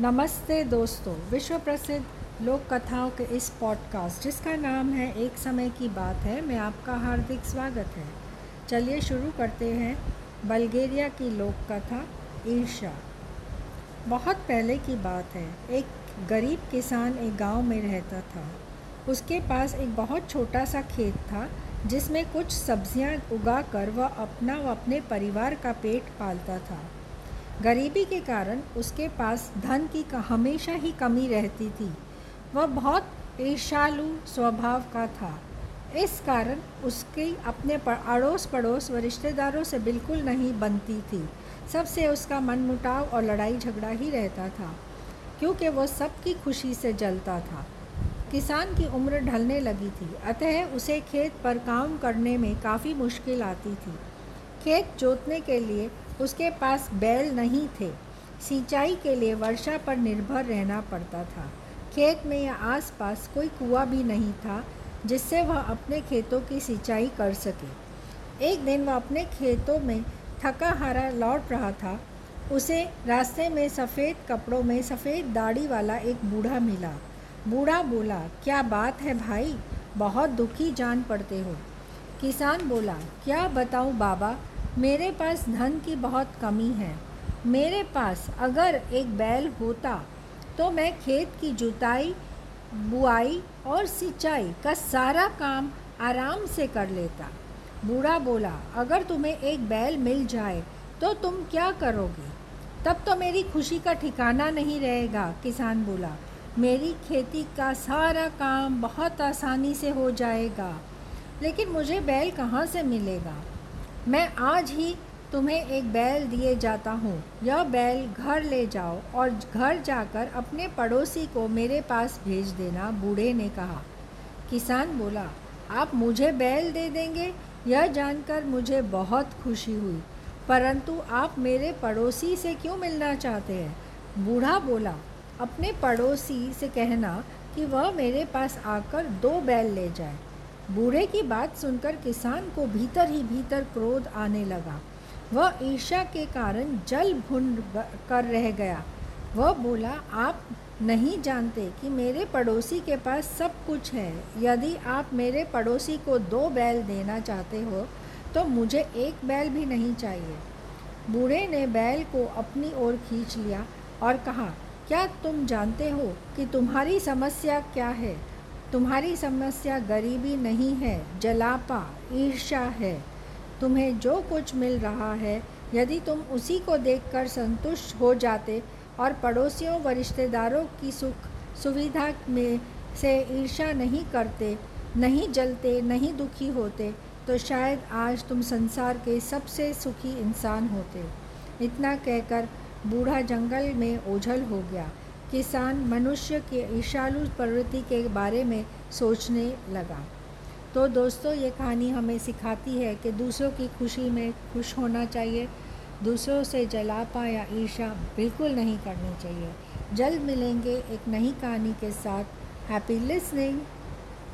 नमस्ते दोस्तों विश्व प्रसिद्ध लोक कथाओं के इस पॉडकास्ट जिसका नाम है एक समय की बात है, मैं आपका हार्दिक स्वागत है। चलिए शुरू करते हैं बल्गेरिया की लोक कथा ईर्षा बहुत पहले की बात है, एक गरीब किसान एक गाँव में रहता था। उसके पास एक बहुत छोटा सा खेत था, जिसमें कुछ सब्ज़ियाँ उगाकर वह अपना व अपने परिवार का पेट पालता था। गरीबी के कारण उसके पास धन की हमेशा ही कमी रहती थी। वह बहुत ईर्षालु स्वभाव का था। इस कारण उसकी अपने अड़ोस पड़ोस व रिश्तेदारों से बिल्कुल नहीं बनती थी। सबसे उसका मन मुटाव और लड़ाई झगड़ा ही रहता था, क्योंकि वह सबकी खुशी से जलता था। किसान की उम्र ढलने लगी थी, अतः उसे खेत पर काम करने में काफ़ी मुश्किल आती थी। खेत जोतने के लिए उसके पास बैल नहीं थे। सिंचाई के लिए वर्षा पर निर्भर रहना पड़ता था। खेत में या आसपास कोई कुआँ भी नहीं था, जिससे वह अपने खेतों की सिंचाई कर सके। एक दिन वह अपने खेतों में थका हारा लौट रहा था। उसे रास्ते में सफ़ेद कपड़ों में सफ़ेद दाढ़ी वाला एक बूढ़ा मिला। बूढ़ा बोला, क्या बात है भाई? बहुत दुखी जान पड़ते हो। किसान बोला, क्या बताऊँ बाबा? मेरे पास धन की बहुत कमी है। मेरे पास अगर एक बैल होता तो मैं खेत की जुताई, बुआई और सिंचाई का सारा काम आराम से कर लेता। बूढ़ा बोला, अगर तुम्हें एक बैल मिल जाए तो तुम क्या करोगे? तब तो मेरी खुशी का ठिकाना नहीं रहेगा, किसान बोला। मेरी खेती का सारा काम बहुत आसानी से हो जाएगा, लेकिन मुझे बैल कहाँ से मिलेगा? मैं आज ही तुम्हें एक बैल दिए जाता हूँ। यह बैल घर ले जाओ और घर जाकर अपने पड़ोसी को मेरे पास भेज देना, बूढ़े ने कहा। किसान बोला, आप मुझे बैल दे देंगे? यह जानकर मुझे बहुत खुशी हुई। परंतु आप मेरे पड़ोसी से क्यों मिलना चाहते हैं? बूढ़ा बोला, अपने पड़ोसी से कहना कि वह मेरे पास आकर दो बैल ले जाए। बूढ़े की बात सुनकर किसान को भीतर ही भीतर क्रोध आने लगा। वह ईर्ष्या के कारण जल भुन कर रह गया। वह बोला, आप नहीं जानते कि मेरे पड़ोसी के पास सब कुछ है। यदि आप मेरे पड़ोसी को दो बैल देना चाहते हो तो मुझे एक बैल भी नहीं चाहिए बूढ़े ने बैल को अपनी ओर खींच लिया और कहा, क्या तुम जानते हो कि तुम्हारी समस्या क्या है? तुम्हारी समस्या गरीबी नहीं है, जलापा, ईर्ष्या है। तुम्हें जो कुछ मिल रहा है, यदि तुम उसी को देखकर संतुष्ट हो जाते और पड़ोसियों व रिश्तेदारों की सुख सुविधा में से ईर्ष्या नहीं करते, नहीं जलते, नहीं दुखी होते तो शायद आज तुम संसार के सबसे सुखी इंसान होते। इतना कहकर बूढ़ा जंगल में ओझल हो गया। किसान मनुष्य के ईशालु प्रवृत्ति के बारे में सोचने लगा। तो दोस्तों, ये कहानी हमें सिखाती है कि दूसरों की खुशी में खुश होना चाहिए, दूसरों से जलापा या ईर्षा बिल्कुल नहीं करनी चाहिए। जल्द मिलेंगे एक नई कहानी के साथ। Happy listening.